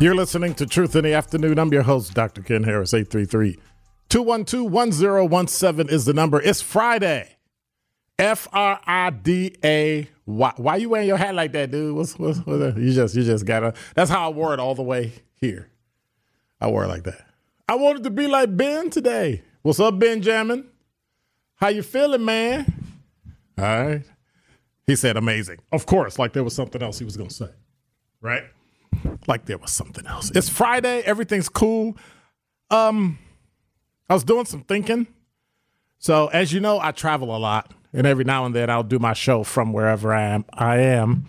You're listening to Truth in the Afternoon. I'm your host, Dr. Ken Harris, 833 212 1017 is the number. It's Friday. F R I D A. Why, why you wearing your hat like that, dude? What's, what's, what's you just you just gotta. That's how I wore it all the way here. I wore it like that. I wanted to be like Ben today. What's up, Benjamin? How you feeling, man? All right. He said amazing. Of course, like there was something else he was gonna say, right? Like there was something else. It's Friday. Everything's cool. Um, I was doing some thinking. So as you know, I travel a lot, and every now and then I'll do my show from wherever I am. I am,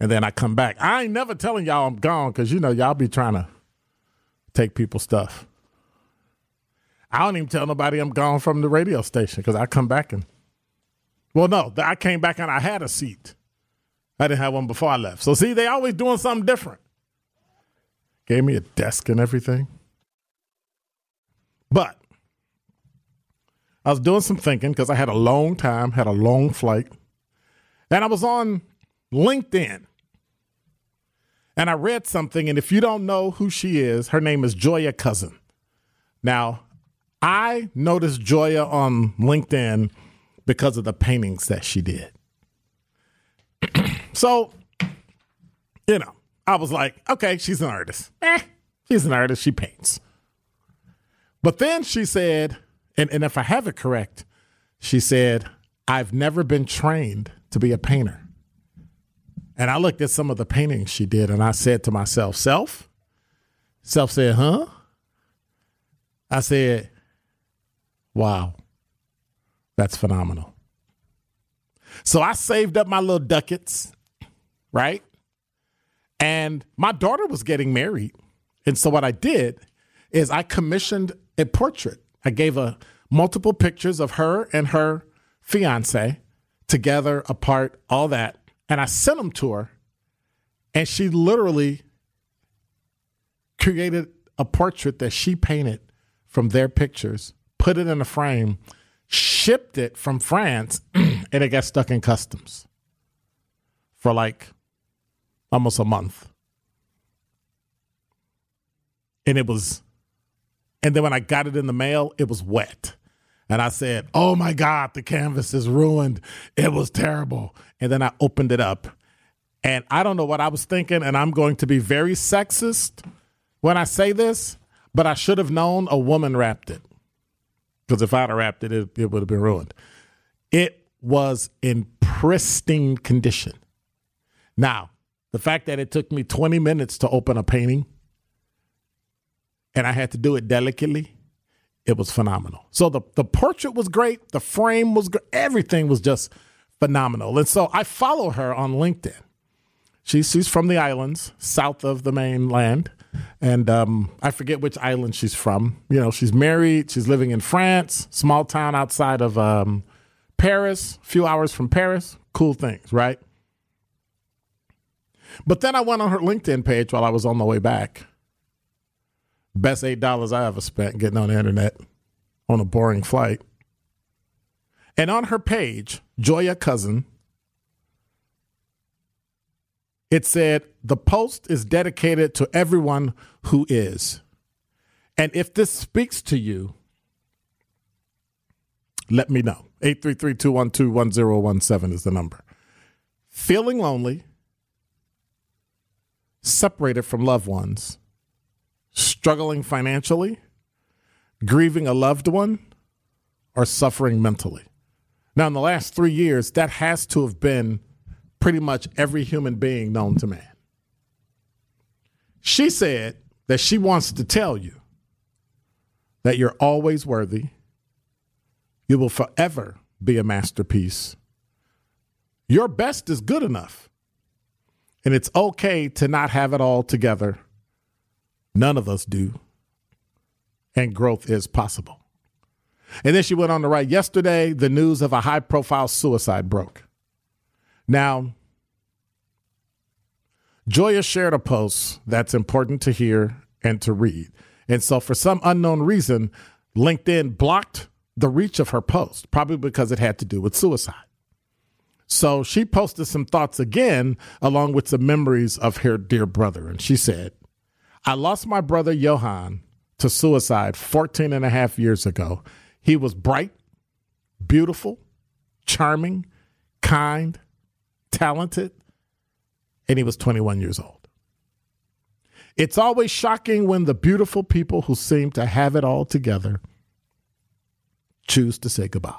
and then I come back. I ain't never telling y'all I'm gone because you know y'all be trying to take people's stuff. I don't even tell nobody I'm gone from the radio station because I come back and well, no, I came back and I had a seat. I didn't have one before I left. So see, they always doing something different. Gave me a desk and everything. But I was doing some thinking because I had a long time, had a long flight. And I was on LinkedIn. And I read something, and if you don't know who she is, her name is Joya Cousin. Now, I noticed Joya on LinkedIn because of the paintings that she did. so, you know, I was like, okay, she's an artist. Eh, she's an artist. She paints. But then she said, and, and if I have it correct, she said, I've never been trained to be a painter. And I looked at some of the paintings she did and I said to myself, Self? Self said, huh? I said, wow, that's phenomenal. So I saved up my little ducats, right? And my daughter was getting married. And so what I did is I commissioned a portrait. I gave her multiple pictures of her and her fiance together, apart, all that. And I sent them to her. And she literally created a portrait that she painted from their pictures, put it in a frame, shipped it from France, and it got stuck in customs for like almost a month. And it was, and then when I got it in the mail, it was wet. And I said, Oh my God, the canvas is ruined. It was terrible. And then I opened it up. And I don't know what I was thinking. And I'm going to be very sexist when I say this, but I should have known a woman wrapped it. because if I'd have wrapped it, it, it would have been ruined. It was in pristine condition. Now, the fact that it took me 20 minutes to open a painting and I had to do it delicately, it was phenomenal. So the, the portrait was great, the frame was great, everything was just phenomenal. And so I follow her on LinkedIn. She's, she's from the islands south of the mainland. And um, I forget which island she's from. You know, she's married, she's living in France, small town outside of um, Paris, a few hours from Paris. Cool things, right? But then I went on her LinkedIn page while I was on the way back. Best eight dollars I ever spent getting on the internet on a boring flight. And on her page, Joya Cousin, it said, The post is dedicated to everyone who is. And if this speaks to you, let me know. 833 212 1017 is the number. Feeling lonely, separated from loved ones, struggling financially, grieving a loved one, or suffering mentally. Now, in the last three years, that has to have been pretty much every human being known to man. She said that she wants to tell you that you're always worthy, you will forever be a masterpiece. Your best is good enough. And it's okay to not have it all together. None of us do. And growth is possible. And then she went on to write yesterday, the news of a high profile suicide broke. Now, Joya shared a post that's important to hear and to read. And so, for some unknown reason, LinkedIn blocked the reach of her post, probably because it had to do with suicide. So she posted some thoughts again, along with some memories of her dear brother. And she said, I lost my brother Johan to suicide 14 and a half years ago. He was bright, beautiful, charming, kind, talented, and he was 21 years old. It's always shocking when the beautiful people who seem to have it all together choose to say goodbye.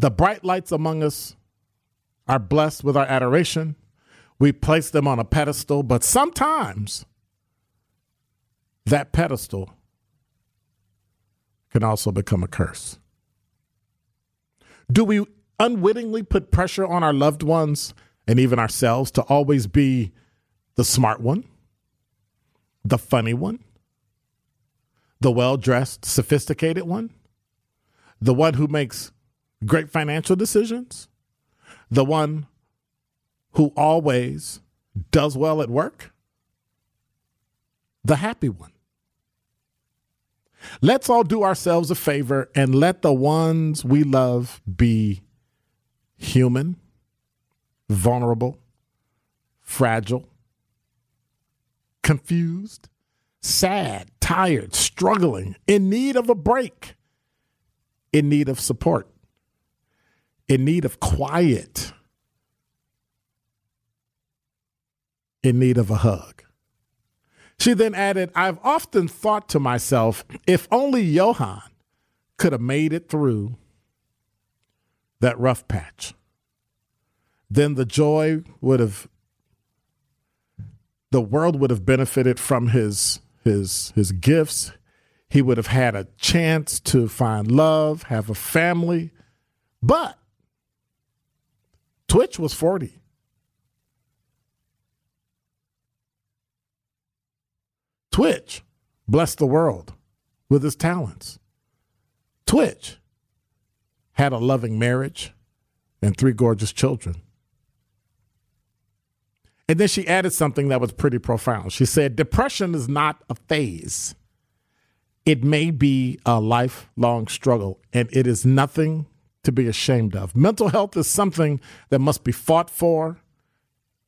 The bright lights among us are blessed with our adoration. We place them on a pedestal, but sometimes that pedestal can also become a curse. Do we unwittingly put pressure on our loved ones and even ourselves to always be the smart one, the funny one, the well dressed, sophisticated one, the one who makes great financial decisions, the one who always does well at work, the happy one. Let's all do ourselves a favor and let the ones we love be human, vulnerable, fragile, confused, sad, tired, struggling, in need of a break in need of support, in need of quiet, in need of a hug. She then added, I've often thought to myself, if only Johan could have made it through that rough patch, then the joy would have, the world would have benefited from his, his, his gifts, he would have had a chance to find love, have a family. But Twitch was 40. Twitch blessed the world with his talents. Twitch had a loving marriage and three gorgeous children. And then she added something that was pretty profound. She said, Depression is not a phase it may be a lifelong struggle, and it is nothing to be ashamed of. Mental health is something that must be fought for,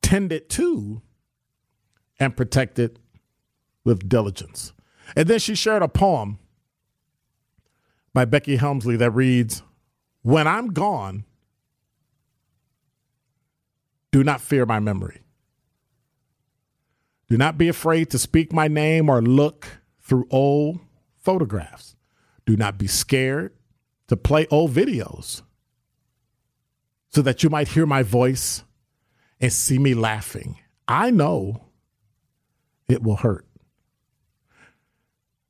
tended to, and protected with diligence. And then she shared a poem by Becky Hemsley that reads When I'm gone, do not fear my memory. Do not be afraid to speak my name or look through old photographs. Do not be scared to play old videos so that you might hear my voice and see me laughing. I know it will hurt.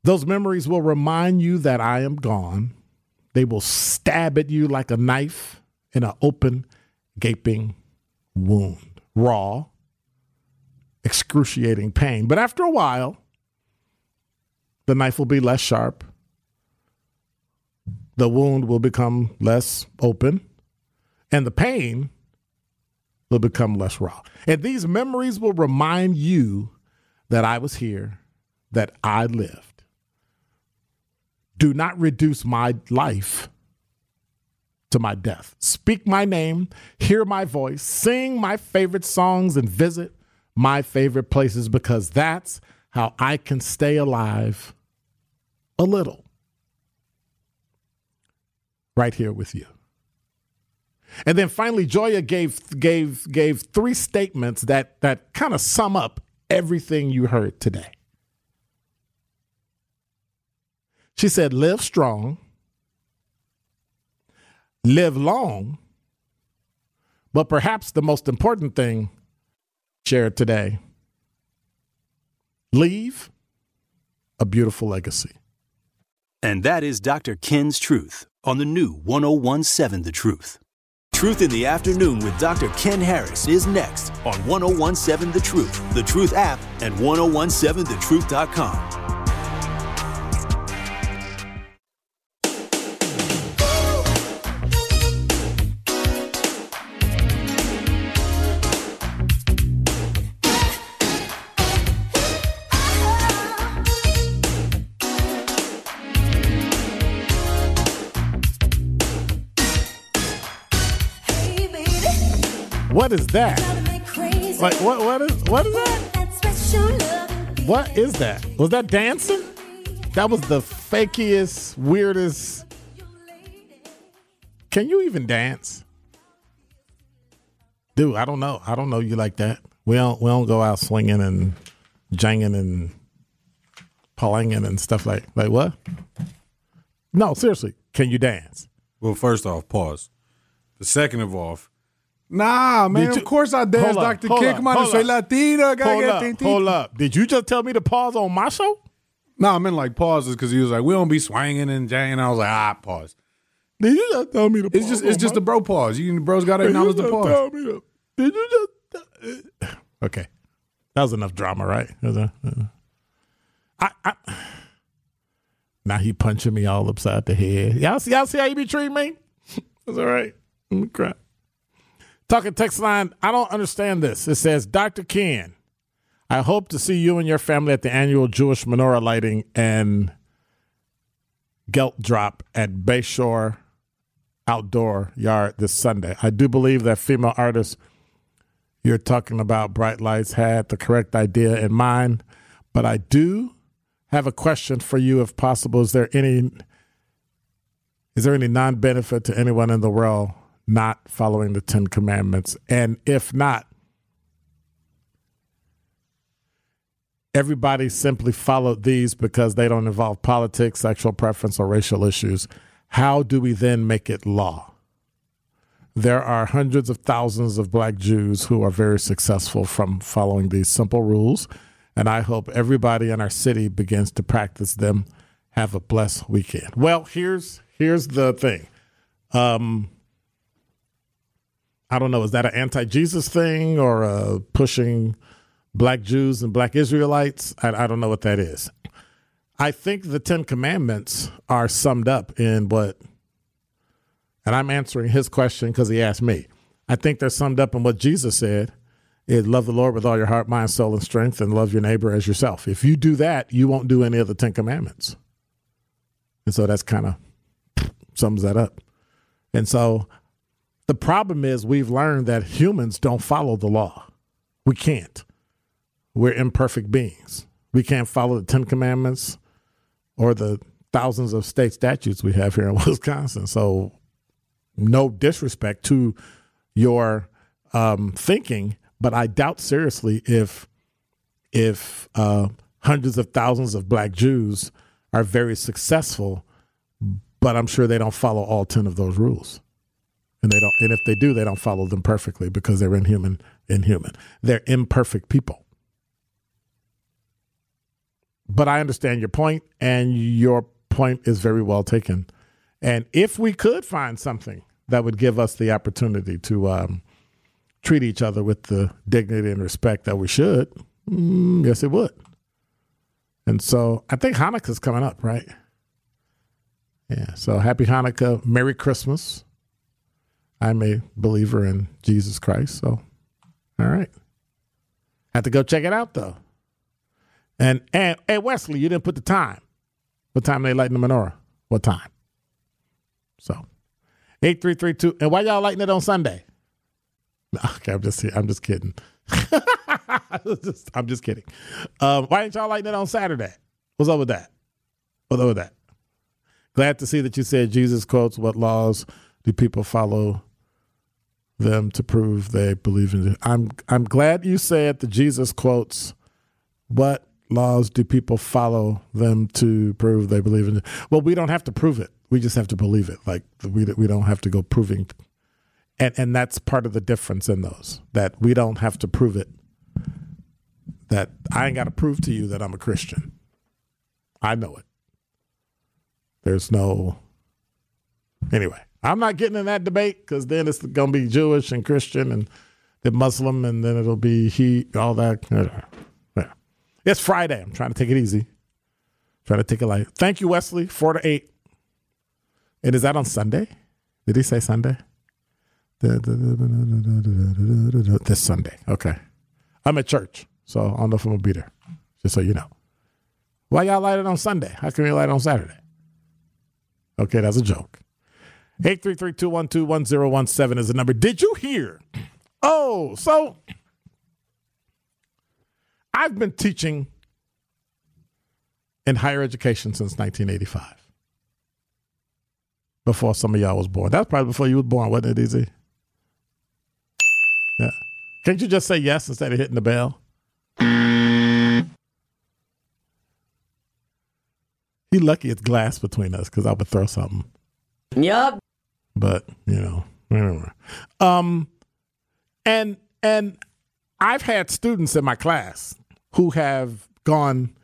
Those memories will remind you that I am gone. They will stab at you like a knife in an open, gaping wound. Raw, excruciating pain. But after a while, the knife will be less sharp. The wound will become less open, and the pain will become less raw. And these memories will remind you that I was here, that I lived. Do not reduce my life to my death. Speak my name, hear my voice, sing my favorite songs, and visit my favorite places because that's how I can stay alive a little right here with you. And then finally, Joya gave gave gave three statements that that kind of sum up everything you heard today. She said, live strong, live long, but perhaps the most important thing shared today leave a beautiful legacy. And that is Dr. Ken's Truth on the new 1017 The Truth. Truth in the Afternoon with Dr. Ken Harris is next on 1017 The Truth, The Truth app, and 1017thetruth.com. What is that? Like what what is what is that? What is that? Was that dancing? That was the fakiest, weirdest. Can you even dance? Dude, I don't know. I don't know you like that. We don't we don't go out swinging and janging and pulling and stuff like like what? No, seriously. Can you dance? Well, first off, pause. The second of off, nah, man. Did Of you- course I dance, King. up, Come on, hold soy up. Latina. Hold up, hold up. Did you just tell me to pause on my show? No, I meant like pauses because he was like, we don't be swinging and janging. I was like, ah, pause. Did you just tell me to? It's just it's just my- a bro pause. You the bros got to acknowledge the pause. tell me to- Did you just? Okay, that was enough drama, right? That was a- uh, I, I, now he punching me all upside the head. Y'all see, y'all see how you be treating me? That's all right. Let me Talking text line. I don't understand this. It says, Doctor Ken, I hope to see you and your family at the annual Jewish menorah lighting and gelt drop at Bayshore outdoor yard this Sunday. I do believe that female artists you're talking about, Bright Lights, had the correct idea in mind, but I do have a question for you, if possible. Is there any is there any non-benefit to anyone in the world not following the Ten Commandments? And if not, everybody simply followed these because they don't involve politics, sexual preference, or racial issues. How do we then make it law? There are hundreds of thousands of black Jews who are very successful from following these simple rules, and I hope everybody in our city begins to practice them. Have a blessed weekend. Well, here's here's the thing. Um, I don't know. Is that an anti-Jesus thing or a pushing black Jews and black Israelites? I, I don't know what that is. I think the Ten Commandments are summed up in what, and I'm answering his question because he asked me. I think they're summed up in what Jesus said is love the Lord with all your heart, mind, soul, and strength, and love your neighbor as yourself. If you do that, you won't do any of the Ten Commandments. And so that's kind of sums that up. And so the problem is we've learned that humans don't follow the law. We can't. We're imperfect beings. We can't follow the Ten Commandments or the thousands of state statutes we have here in Wisconsin. So, no disrespect to your um, thinking, but I doubt seriously if if uh, hundreds of thousands of black Jews are very successful but I'm sure they don't follow all 10 of those rules. And they don't and if they do, they don't follow them perfectly because they're inhuman, inhuman. They're imperfect people. But I understand your point and your point is very well taken. And if we could find something that would give us the opportunity to um, treat each other with the dignity and respect that we should, mm, yes, it would. And so I think Hanukkah's coming up, right? Yeah. So happy Hanukkah, Merry Christmas. I'm a believer in Jesus Christ. So, all right. Have to go check it out though. And and hey Wesley, you didn't put the time. What time they lighting the menorah? What time? So, eight three three two. And why y'all lighting it on Sunday? Okay, I'm just I'm just kidding. just, I'm just kidding. Um, why ain't y'all lighting it on Saturday? What's up with that? What's up with that? Glad to see that you said Jesus quotes what laws do people follow them to prove they believe in it. I'm I'm glad you said that Jesus quotes what laws do people follow them to prove they believe in it. Well, we don't have to prove it. We just have to believe it. Like we we don't have to go proving and and that's part of the difference in those that we don't have to prove it that I ain't got to prove to you that I'm a Christian. I know it. There's no anyway. I'm not getting in that debate because then it's going to be Jewish and Christian and the Muslim, and then it'll be he, all that. Yeah. It's Friday. I'm trying to take it easy. Trying to take it light. Thank you, Wesley. Four to eight. And is that on Sunday? Did he say Sunday? This Sunday. Okay. I'm at church, so I don't know if I'm gonna be there. Just so you know. Why y'all light it on Sunday? How can we light it on Saturday? Okay, that's a joke. 833-212-1017 is the number. Did you hear? Oh, so I've been teaching in higher education since 1985. Before some of y'all was born. That's probably before you was born, wasn't it, Easy? Yeah. Can't you just say yes instead of hitting the bell? He lucky it's glass between us because I would throw something. Yup. But you know, whatever. Um, and and I've had students in my class who have gone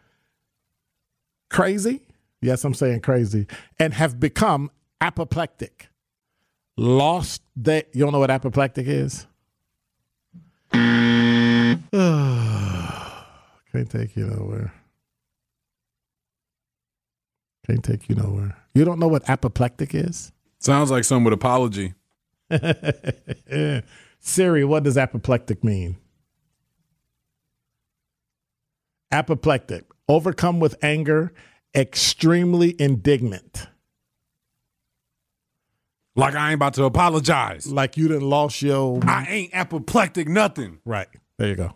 crazy. Yes, I'm saying crazy, and have become apoplectic. Lost that you don't know what apoplectic is? Can't take you nowhere. Can't take you nowhere. You don't know what apoplectic is? Sounds like some with apology. Siri, what does apoplectic mean? Apoplectic, overcome with anger, extremely indignant. Like I ain't about to apologize. Like you didn't lost your I ain't apoplectic nothing. Right. There you go.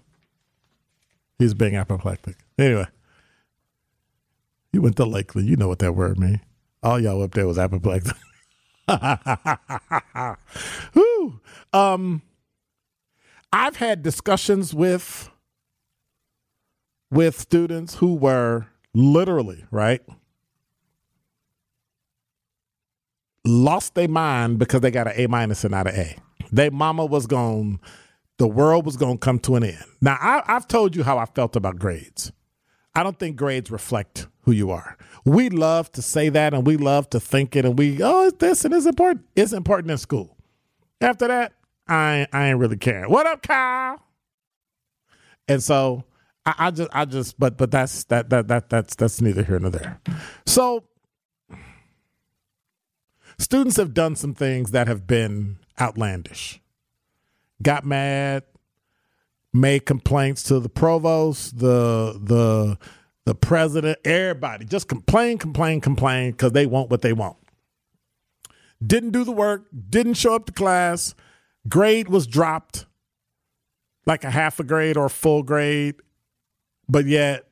He's being apoplectic. Anyway. You went to Lakeland. You know what that word means. All y'all up there was apoplectic. Whew. Um, I've had discussions with with students who were literally right lost their mind because they got an A minus and not an A. Their mama was gone. the world was going to come to an end. Now I, I've told you how I felt about grades. I don't think grades reflect who you are. We love to say that and we love to think it and we, oh, it's this and it's important. It's important in school. After that, I, I ain't really caring. What up, Kyle? And so I, I just, I just, but, but that's, that, that, that, that's, that's neither here nor there. So students have done some things that have been outlandish. Got mad, made complaints to the provost, the the the president, everybody. Just complain, complain, complain because they want what they want. Didn't do the work, didn't show up to class, grade was dropped like a half a grade or a full grade, but yet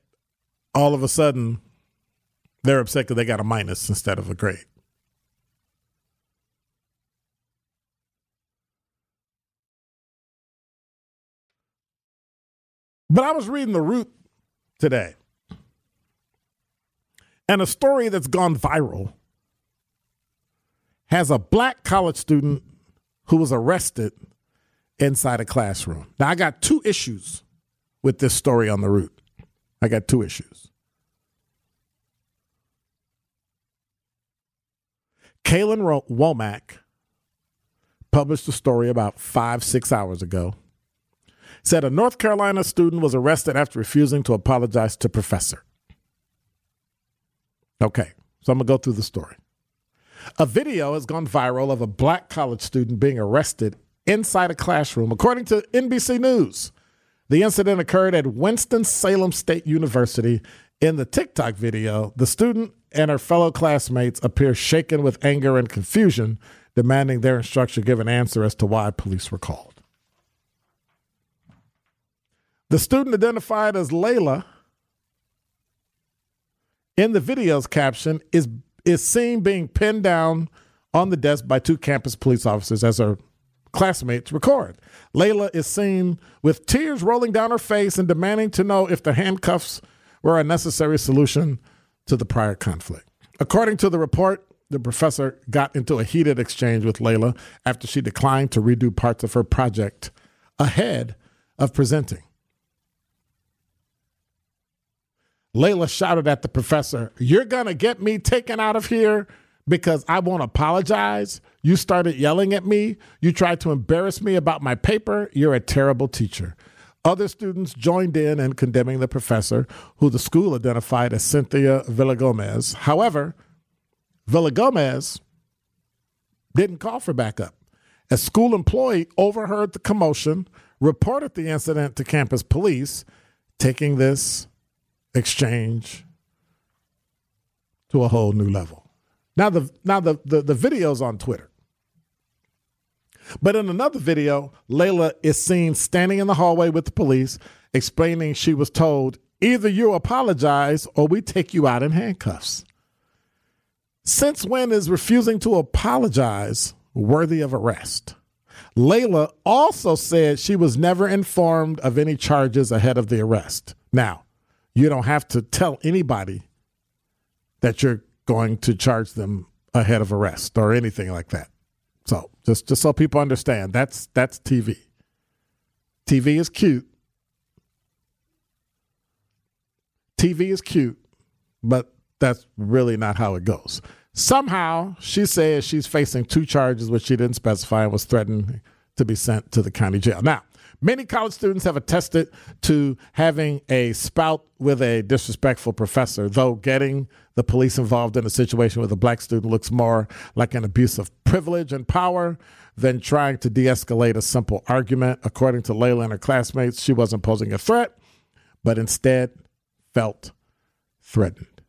all of a sudden they're upset because they got a minus instead of a grade. But I was reading The Root today, and a story that's gone viral has a black college student who was arrested inside a classroom. Now, I got two issues with this story on the Root. I got two issues. Kalyn Womack published a story about five, six hours ago. Said a North Carolina student was arrested after refusing to apologize to professor. Okay, so I'm going to go through the story. A video has gone viral of a black college student being arrested inside a classroom, according to NBC News. The incident occurred at Winston-Salem State University. In the TikTok video, the student and her fellow classmates appear shaken with anger and confusion, demanding their instructor give an answer as to why police were called. The student identified as Layla in the video's caption is is seen being pinned down on the desk by two campus police officers as her classmates record. Layla is seen with tears rolling down her face and demanding to know if the handcuffs were a necessary solution to the prior conflict. According to the report, the professor got into a heated exchange with Layla after she declined to redo parts of her project ahead of presenting. Layla shouted at the professor, You're going to get me taken out of here because I won't apologize. You started yelling at me. You tried to embarrass me about my paper. You're a terrible teacher. Other students joined in in condemning the professor, who the school identified as Cynthia Villagomez. However, Villagomez didn't call for backup. A school employee overheard the commotion, reported the incident to campus police, taking this exchange to a whole new level. Now the now the the, the video's on Twitter. But in another video, Layla is seen standing in the hallway with the police, explaining she was told either you apologize or we take you out in handcuffs. Since when is refusing to apologize worthy of arrest? Layla also said she was never informed of any charges ahead of the arrest. Now, you don't have to tell anybody that you're going to charge them ahead of arrest or anything like that. So just just so people understand, that's that's TV. TV is cute. TV is cute, but that's really not how it goes. Somehow she says she's facing two charges which she didn't specify and was threatened to be sent to the county jail. Now, Many college students have attested to having a spout with a disrespectful professor, though getting the police involved in a situation with a black student looks more like an abuse of privilege and power than trying to de escalate a simple argument. According to Layla and her classmates, she wasn't posing a threat, but instead felt threatened.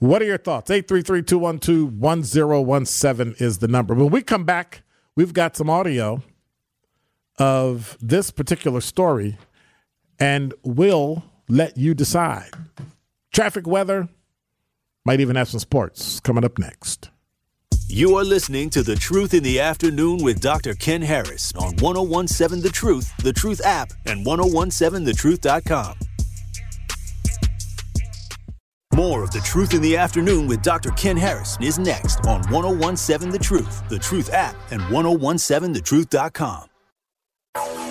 What are your thoughts? 833 212 1017 is the number. When we come back, we've got some audio of this particular story and will let you decide. Traffic, weather, might even have some sports coming up next. You are listening to The Truth in the Afternoon with Dr. Ken Harris on 1017 The Truth, The Truth app, and 1017thetruth.com. More of The Truth in the Afternoon with Dr. Ken Harris is next on 1017 The Truth, The Truth app, and 1017thetruth.com you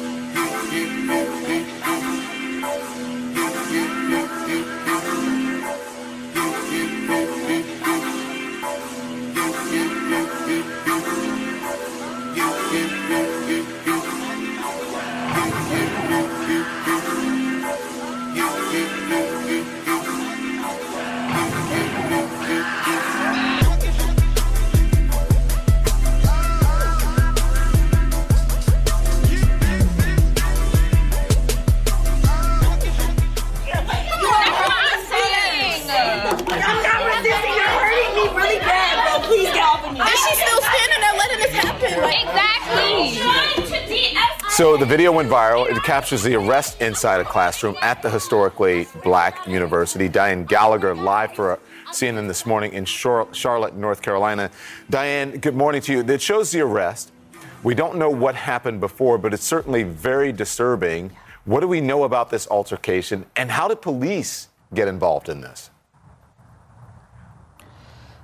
So the video went viral. It captures the arrest inside a classroom at the historically black university. Dianne Gallagher live for CNN this morning in Charlotte, North Carolina. Dianne, good morning to you. It shows the arrest. We don't know what happened before, but it's certainly very disturbing. What do we know about this altercation, and how did police get involved in this?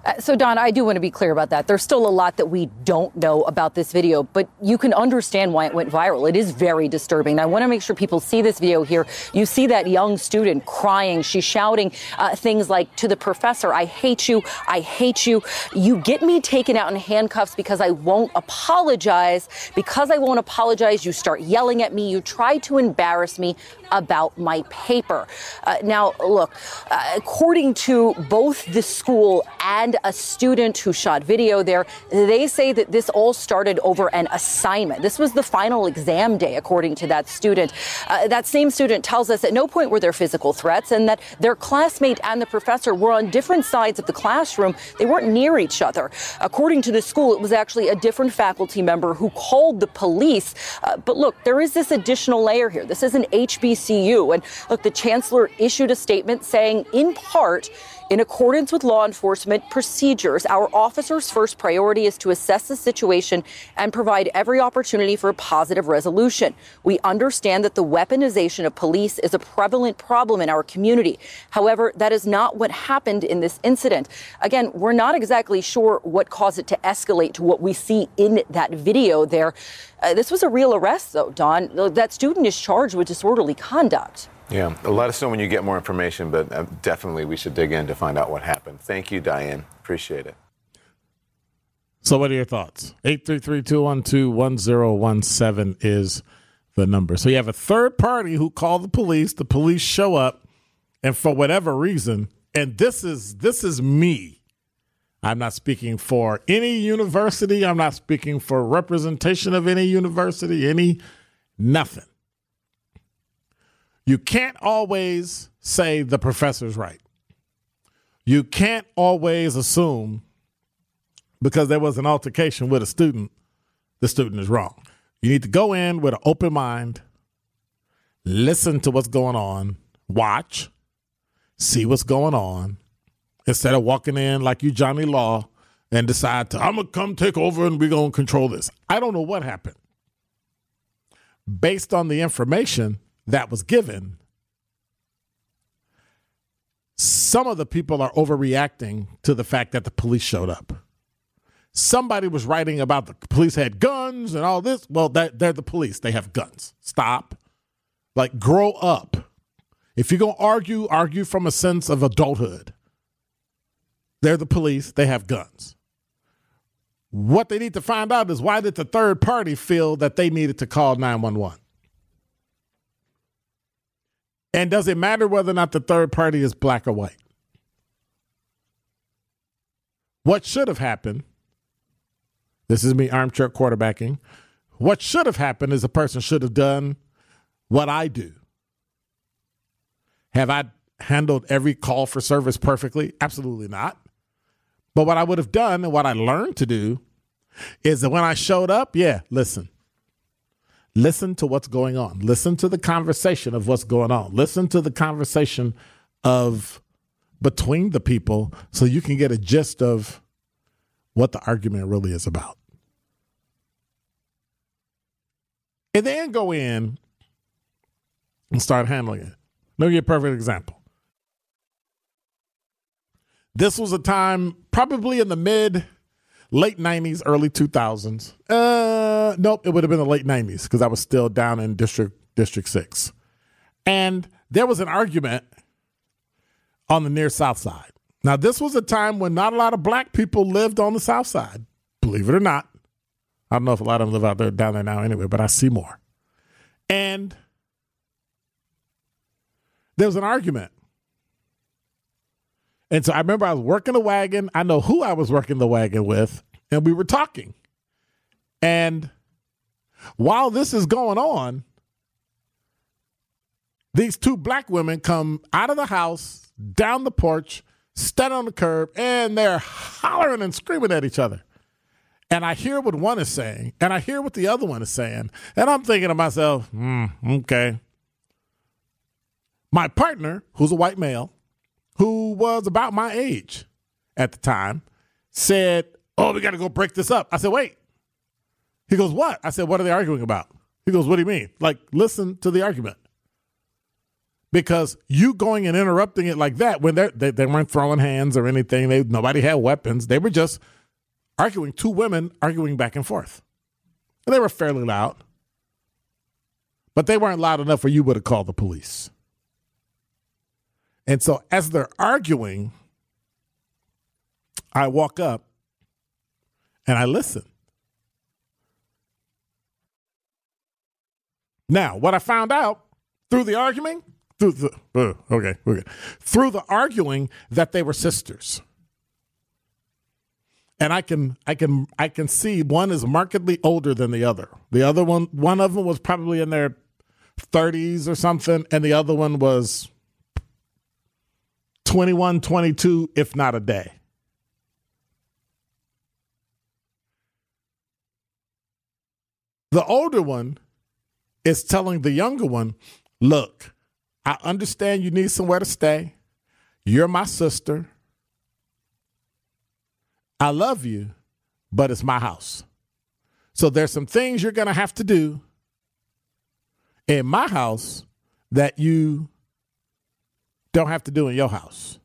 Uh, so, Don, I do want to be clear about that. There's still a lot that we don't know about this video, but you can understand why it went viral. It is very disturbing. I want to make sure people see this video here. You see that young student crying. She's shouting uh, things like, to the professor, I hate you. I hate you. You get me taken out in handcuffs because I won't apologize. Because I won't apologize, you start yelling at me. You try to embarrass me about my paper. Uh, now, look, uh, according to both the school and a student who shot video there, they say that this all started over an assignment. This was the final exam day, according to that student. Uh, that same student tells us at no point were there physical threats and that their classmate and the professor were on different sides of the classroom. They weren't near each other. According to the school, it was actually a different faculty member who called the police. Uh, but look, there is this additional layer here. This is an HBCU. And look, the chancellor issued a statement saying, in part, in accordance with law enforcement procedures, our officers' first priority is to assess the situation and provide every opportunity for a positive resolution. We understand that the weaponization of police is a prevalent problem in our community. However, that is not what happened in this incident. Again, we're not exactly sure what caused it to escalate to what we see in that video there. Uh, this was a real arrest, though, Don. That student is charged with disorderly conduct. Yeah, let us know when you get more information, but uh, definitely we should dig in to find out what happened. Thank you, Dianne. Appreciate it. So, what are your thoughts? 833 212 1017 is the number. So, you have a third party who called the police. The police show up, and for whatever reason, and this is this is me. I'm not speaking for any university. I'm not speaking for representation of any university, any nothing. You can't always say the professor's right. You can't always assume because there was an altercation with a student, the student is wrong. You need to go in with an open mind, listen to what's going on, watch, see what's going on, instead of walking in like you Johnny Law and decide to, I'm going to come take over and we're going to control this. I don't know what happened. Based on the information, that was given, some of the people are overreacting to the fact that the police showed up. Somebody was writing about the police had guns and all this. Well, that, they're the police. They have guns. Stop. Like, grow up. If you're going to argue, argue from a sense of adulthood. They're the police. They have guns. What they need to find out is why did the third party feel that they needed to call 911? And does it matter whether or not the third party is black or white? What should have happened? This is me armchair quarterbacking. What should have happened is a person should have done what I do. Have I handled every call for service perfectly? Absolutely not. But what I would have done and what I learned to do is that when I showed up, yeah, listen, Listen to what's going on. Listen to the conversation of what's going on. Listen to the conversation of between the people so you can get a gist of what the argument really is about. And then go in and start handling it. Let me give you a perfect example. This was a time probably in the mid late 90s, early 2000s. Uh, nope, it would have been the late 90s because I was still down in District District 6. And there was an argument on the near South Side. Now, this was a time when not a lot of black people lived on the South Side, believe it or not. I don't know if a lot of them live out there down there now anyway, but I see more. And there was an argument and so I remember I was working the wagon. I know who I was working the wagon with, and we were talking. And while this is going on, these two black women come out of the house, down the porch, stand on the curb, and they're hollering and screaming at each other. And I hear what one is saying, and I hear what the other one is saying. And I'm thinking to myself, hmm, okay. My partner, who's a white male, who was about my age at the time, said, Oh, we got to go break this up. I said, Wait. He goes, What? I said, What are they arguing about? He goes, What do you mean? Like, listen to the argument. because you going and interrupting it like that when they they weren't throwing hands or anything. They nobody had weapons. They were just arguing. Two women arguing back and forth. And they were fairly loud, but they weren't loud enough for you would have called the police. And so as they're arguing, I walk up and I listen. Now, what I found out through the arguing, through the uh, okay, okay, through the arguing that they were sisters, and I can I can I can see one is markedly older than the other. The other one, one of them was probably in their thirties or something, and the other one was 21, 22, if not a day. The older one is telling the younger one, look, I understand you need somewhere to stay. You're my sister. I love you, but it's my house. So there's some things you're going to have to do in my house that you don't have to do in your house.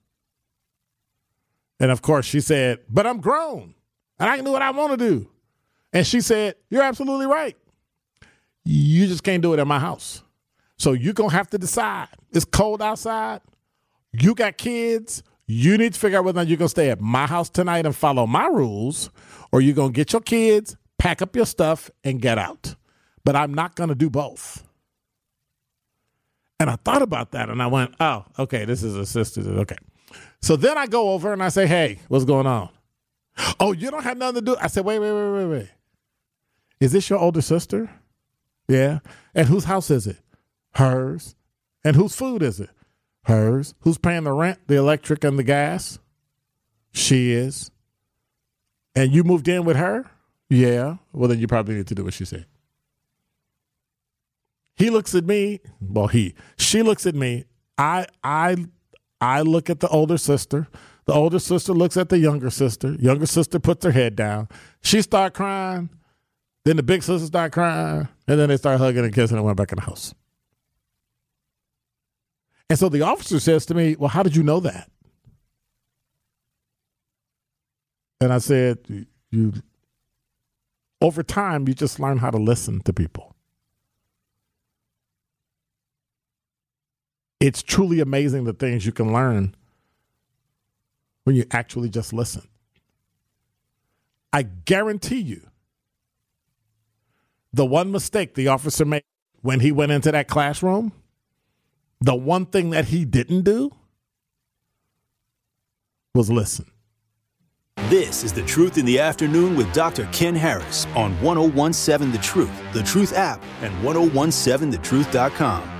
And of course, she said, But I'm grown and I can do what I want to do. And she said, You're absolutely right. You just can't do it in my house. So you're going to have to decide. It's cold outside. You got kids. You need to figure out whether you're going to stay at my house tonight and follow my rules, or you're going to get your kids, pack up your stuff, and get out. But I'm not going to do both. And I thought about that and I went, oh, okay, this is a sister. Okay. So then I go over and I say, hey, what's going on? Oh, you don't have nothing to do. I said, wait, wait, wait, wait, wait. Is this your older sister? Yeah. And whose house is it? Hers. And whose food is it? Hers. Who's paying the rent, the electric, and the gas? She is. And you moved in with her? Yeah. Well, then you probably need to do what she said. He looks at me. Well, he. She looks at me. I. I. I look at the older sister. The older sister looks at the younger sister. Younger sister puts her head down. She start crying. Then the big sister start crying, and then they start hugging and kissing and went back in the house. And so the officer says to me, Well, how did you know that? And I said, You over time you just learn how to listen to people. It's truly amazing the things you can learn when you actually just listen. I guarantee you the one mistake the officer made when he went into that classroom, the one thing that he didn't do was listen. This is The Truth in the Afternoon with Dr. Ken Harris on 1017 The Truth, The Truth app, and 1017thetruth.com.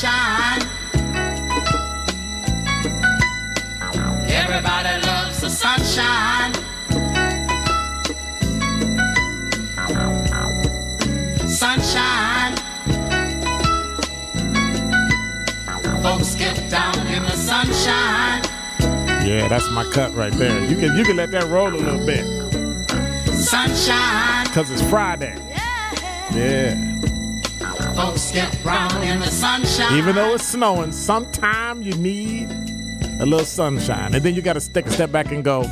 Sunshine. Everybody loves the sunshine. Sunshine. Folks get down in the sunshine. Yeah, that's my cut right there. You can you can let that roll a little bit. Sunshine. Cause it's Friday. Yeah folks in the sunshine. Even though it's snowing, sometime you need a little sunshine. And then you got to take a step back and go.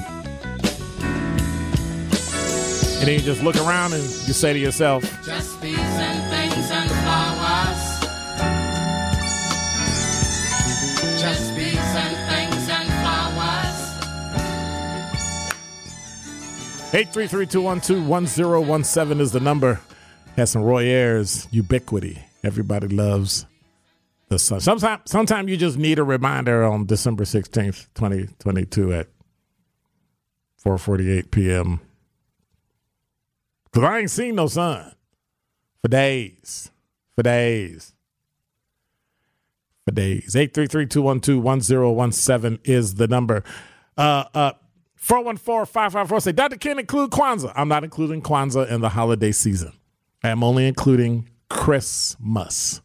And then you just look around and you say to yourself, Just bees and things and flowers. Just bees and things and flowers. 833 212 1017 is the number. Has some Roy Ayers ubiquity. Everybody loves the sun. Sometimes sometimes you just need a reminder on December 16th, 2022 at 4:48 p.m. Cuz I ain't seen no sun for days. For days. For days. 833-212-1017 is the number. Uh uh 414-554 say, Dr. Ken, include Kwanzaa. I'm not including Kwanzaa in the holiday season. I am only including Christmas.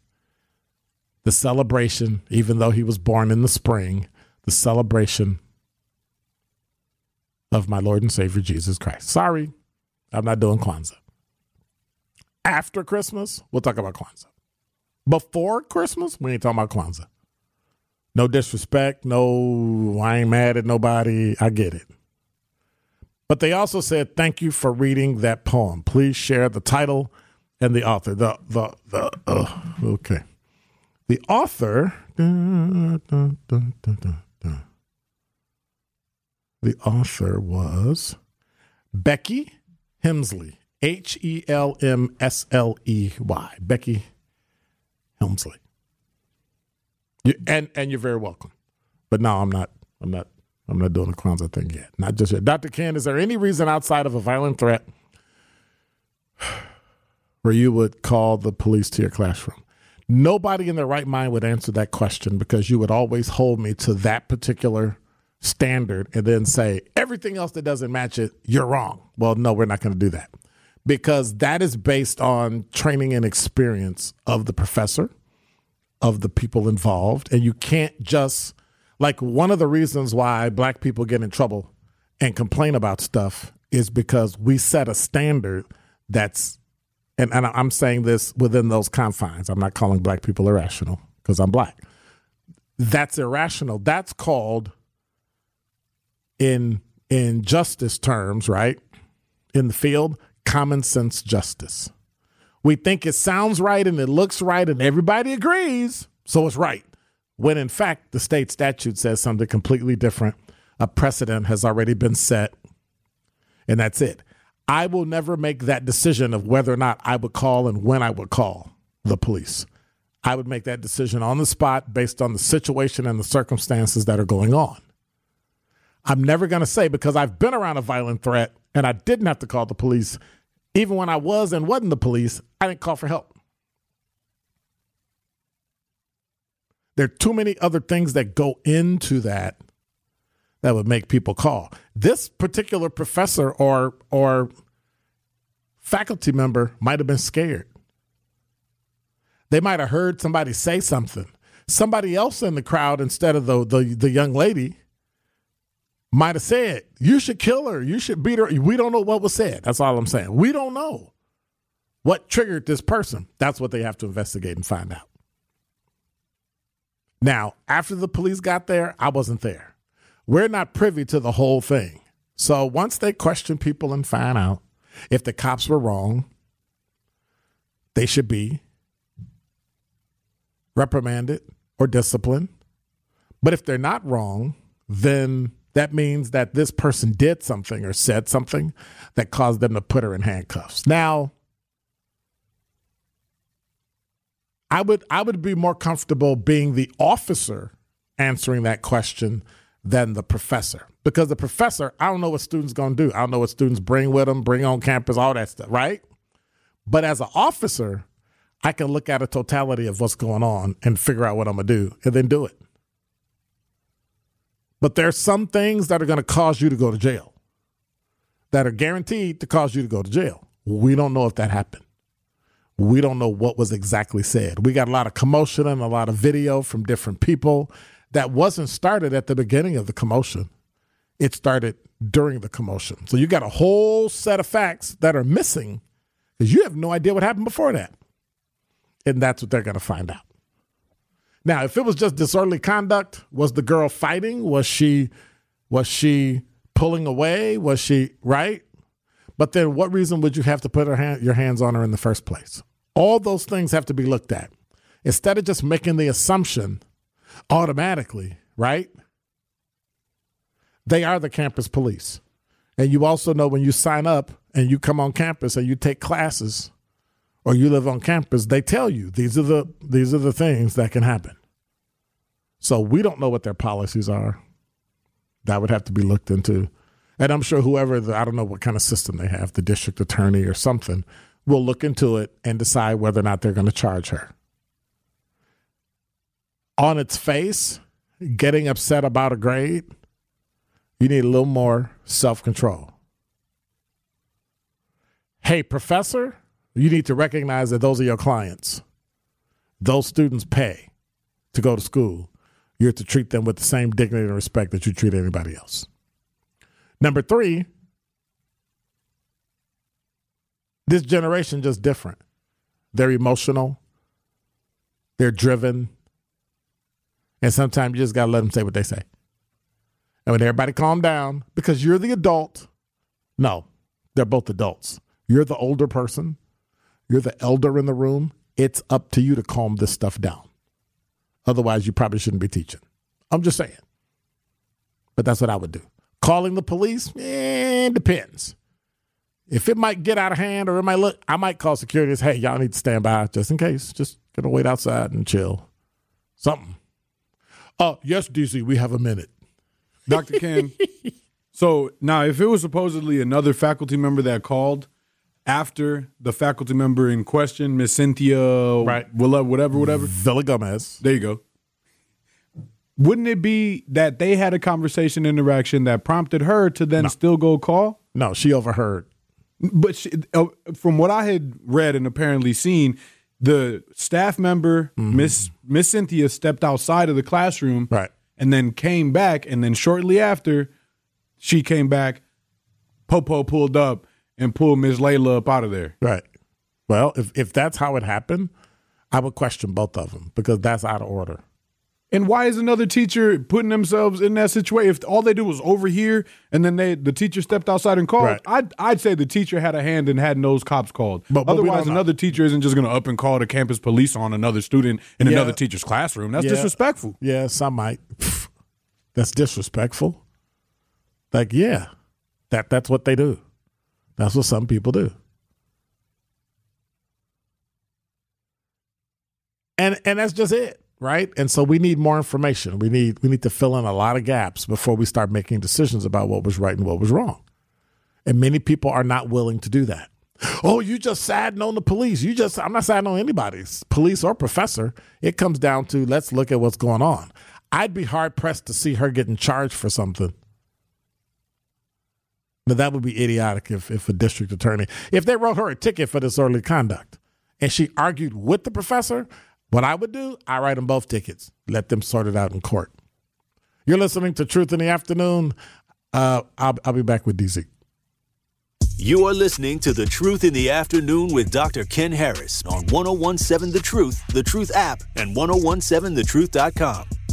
The celebration, even though he was born in the spring, the celebration of my Lord and Savior Jesus Christ. Sorry, I'm not doing Kwanzaa. After Christmas, we'll talk about Kwanzaa. Before Christmas, we ain't talking about Kwanzaa. No disrespect, no, I ain't mad at nobody. I get it. But they also said, "Thank you for reading that poem. Please share the title and the author." The the the uh, okay, the author. Dun, dun, dun, the author was Becky Hemsley, H E L M S L E Y. Becky Hemsley. You, and and you're very welcome. But no, I'm not. I'm not I'm not doing the Kwanzaa thing yet. Not just yet. Dr. Ken, is there any reason outside of a violent threat where you would call the police to your classroom? Nobody in their right mind would answer that question because you would always hold me to that particular standard and then say, everything else that doesn't match it, you're wrong. Well, no, we're not going to do that because that is based on training and experience of the professor, of the people involved. And you can't just like one of the reasons why black people get in trouble and complain about stuff is because we set a standard that's and, and I'm saying this within those confines. I'm not calling black people irrational because I'm black. That's irrational. That's called in in justice terms, right? In the field, common sense justice. We think it sounds right and it looks right and everybody agrees, so it's right when in fact the state statute says something completely different. A precedent has already been set, and that's it. I will never make that decision of whether or not I would call and when I would call the police. I would make that decision on the spot based on the situation and the circumstances that are going on. I'm never going to say because I've been around a violent threat and I didn't have to call the police. Even when I was and wasn't the police, I didn't call for help. There are too many other things that go into that that would make people call. This particular professor or or faculty member might have been scared. They might have heard somebody say something. Somebody else in the crowd instead of the the, the young lady might have said, "You should kill her. You should beat her." We don't know what was said. That's all I'm saying. We don't know what triggered this person. That's what they have to investigate and find out. Now, after the police got there, I wasn't there. We're not privy to the whole thing. So once they question people and find out if the cops were wrong, they should be reprimanded or disciplined. But if they're not wrong, then that means that this person did something or said something that caused them to put her in handcuffs. Now, I would I would be more comfortable being the officer answering that question than the professor because the professor I don't know what students going to do. I don't know what students bring with them, bring on campus, all that stuff, right? But as an officer, I can look at a totality of what's going on and figure out what I'm going to do and then do it. But there's some things that are going to cause you to go to jail that are guaranteed to cause you to go to jail. We don't know if that happened we don't know what was exactly said. We got a lot of commotion and a lot of video from different people that wasn't started at the beginning of the commotion. It started during the commotion. So you got a whole set of facts that are missing because you have no idea what happened before that. And that's what they're going to find out. Now, if it was just disorderly conduct, was the girl fighting? Was she was she pulling away? Was she right? But then what reason would you have to put hand, your hands on her in the first place? All those things have to be looked at. Instead of just making the assumption automatically, right? They are the campus police. And you also know when you sign up and you come on campus and you take classes or you live on campus, they tell you these are the these are the things that can happen. So we don't know what their policies are. That would have to be looked into. And I'm sure whoever the, I don't know what kind of system they have, the district attorney or something, will look into it and decide whether or not they're going to charge her. On its face, getting upset about a grade, you need a little more self control. Hey, professor, you need to recognize that those are your clients. Those students pay to go to school. You have to treat them with the same dignity and respect that you treat anybody else. Number three, this generation just different. They're emotional, they're driven, and sometimes you just got to let them say what they say. And when everybody calm down, because you're the adult, no, they're both adults. You're the older person, you're the elder in the room. It's up to you to calm this stuff down. Otherwise, you probably shouldn't be teaching. I'm just saying. But that's what I would do. Calling the police, eh, depends. If it might get out of hand or it might look, I might call security. Hey, y'all need to stand by just in case. Just gonna wait outside and chill. Something. Oh, yes, DC, we have a minute. Dr. Ken. so now, if it was supposedly another faculty member that called after the faculty member in question, Miss Cynthia, Right. whatever, whatever, whatever. Villa Gomez. There you go. Wouldn't it be that they had a conversation interaction that prompted her to then still go call? No, she overheard. But she, uh, from what I had read and apparently seen, the staff member mm-hmm. Miss Miss Cynthia stepped outside of the classroom, Right. and then came back, and then shortly after she came back, Popo pulled up and pulled Miss Layla up out of there. Right. Well, if, if that's how it happened, I would question both of them because that's out of order. And why is another teacher putting themselves in that situation? If all they do was over here, and then they the teacher stepped outside and called, Right. I'd I'd say the teacher had a hand and had those cops called. But- but we Otherwise, don't know. another teacher isn't just going to up and call the campus police on another student in Yeah. another teacher's classroom. That's Yeah. disrespectful. Yeah, some might. Pff, That's disrespectful. Like, yeah, that that's what they do. That's what some people do. And and that's just it, right? And so we need more information. We need we need to fill in a lot of gaps before we start making decisions about what was right and what was wrong. And many people are not willing to do that. Oh, you just siding on the police. You just I'm not siding on anybody's police or professor. It comes down to let's look at what's going on. I'd be hard pressed to see her getting charged for something. Now that would be idiotic if, if a district attorney, if they wrote her a ticket for disorderly conduct and she argued with the professor, what I would do, I write them both tickets, let them sort it out in court. You're listening to Truth in the Afternoon. Uh, I'll, I'll be back with DZ. You are listening to The Truth in the Afternoon with Dr. Ken Harris on 1017 The Truth, The Truth app, and 1017thetruth.com.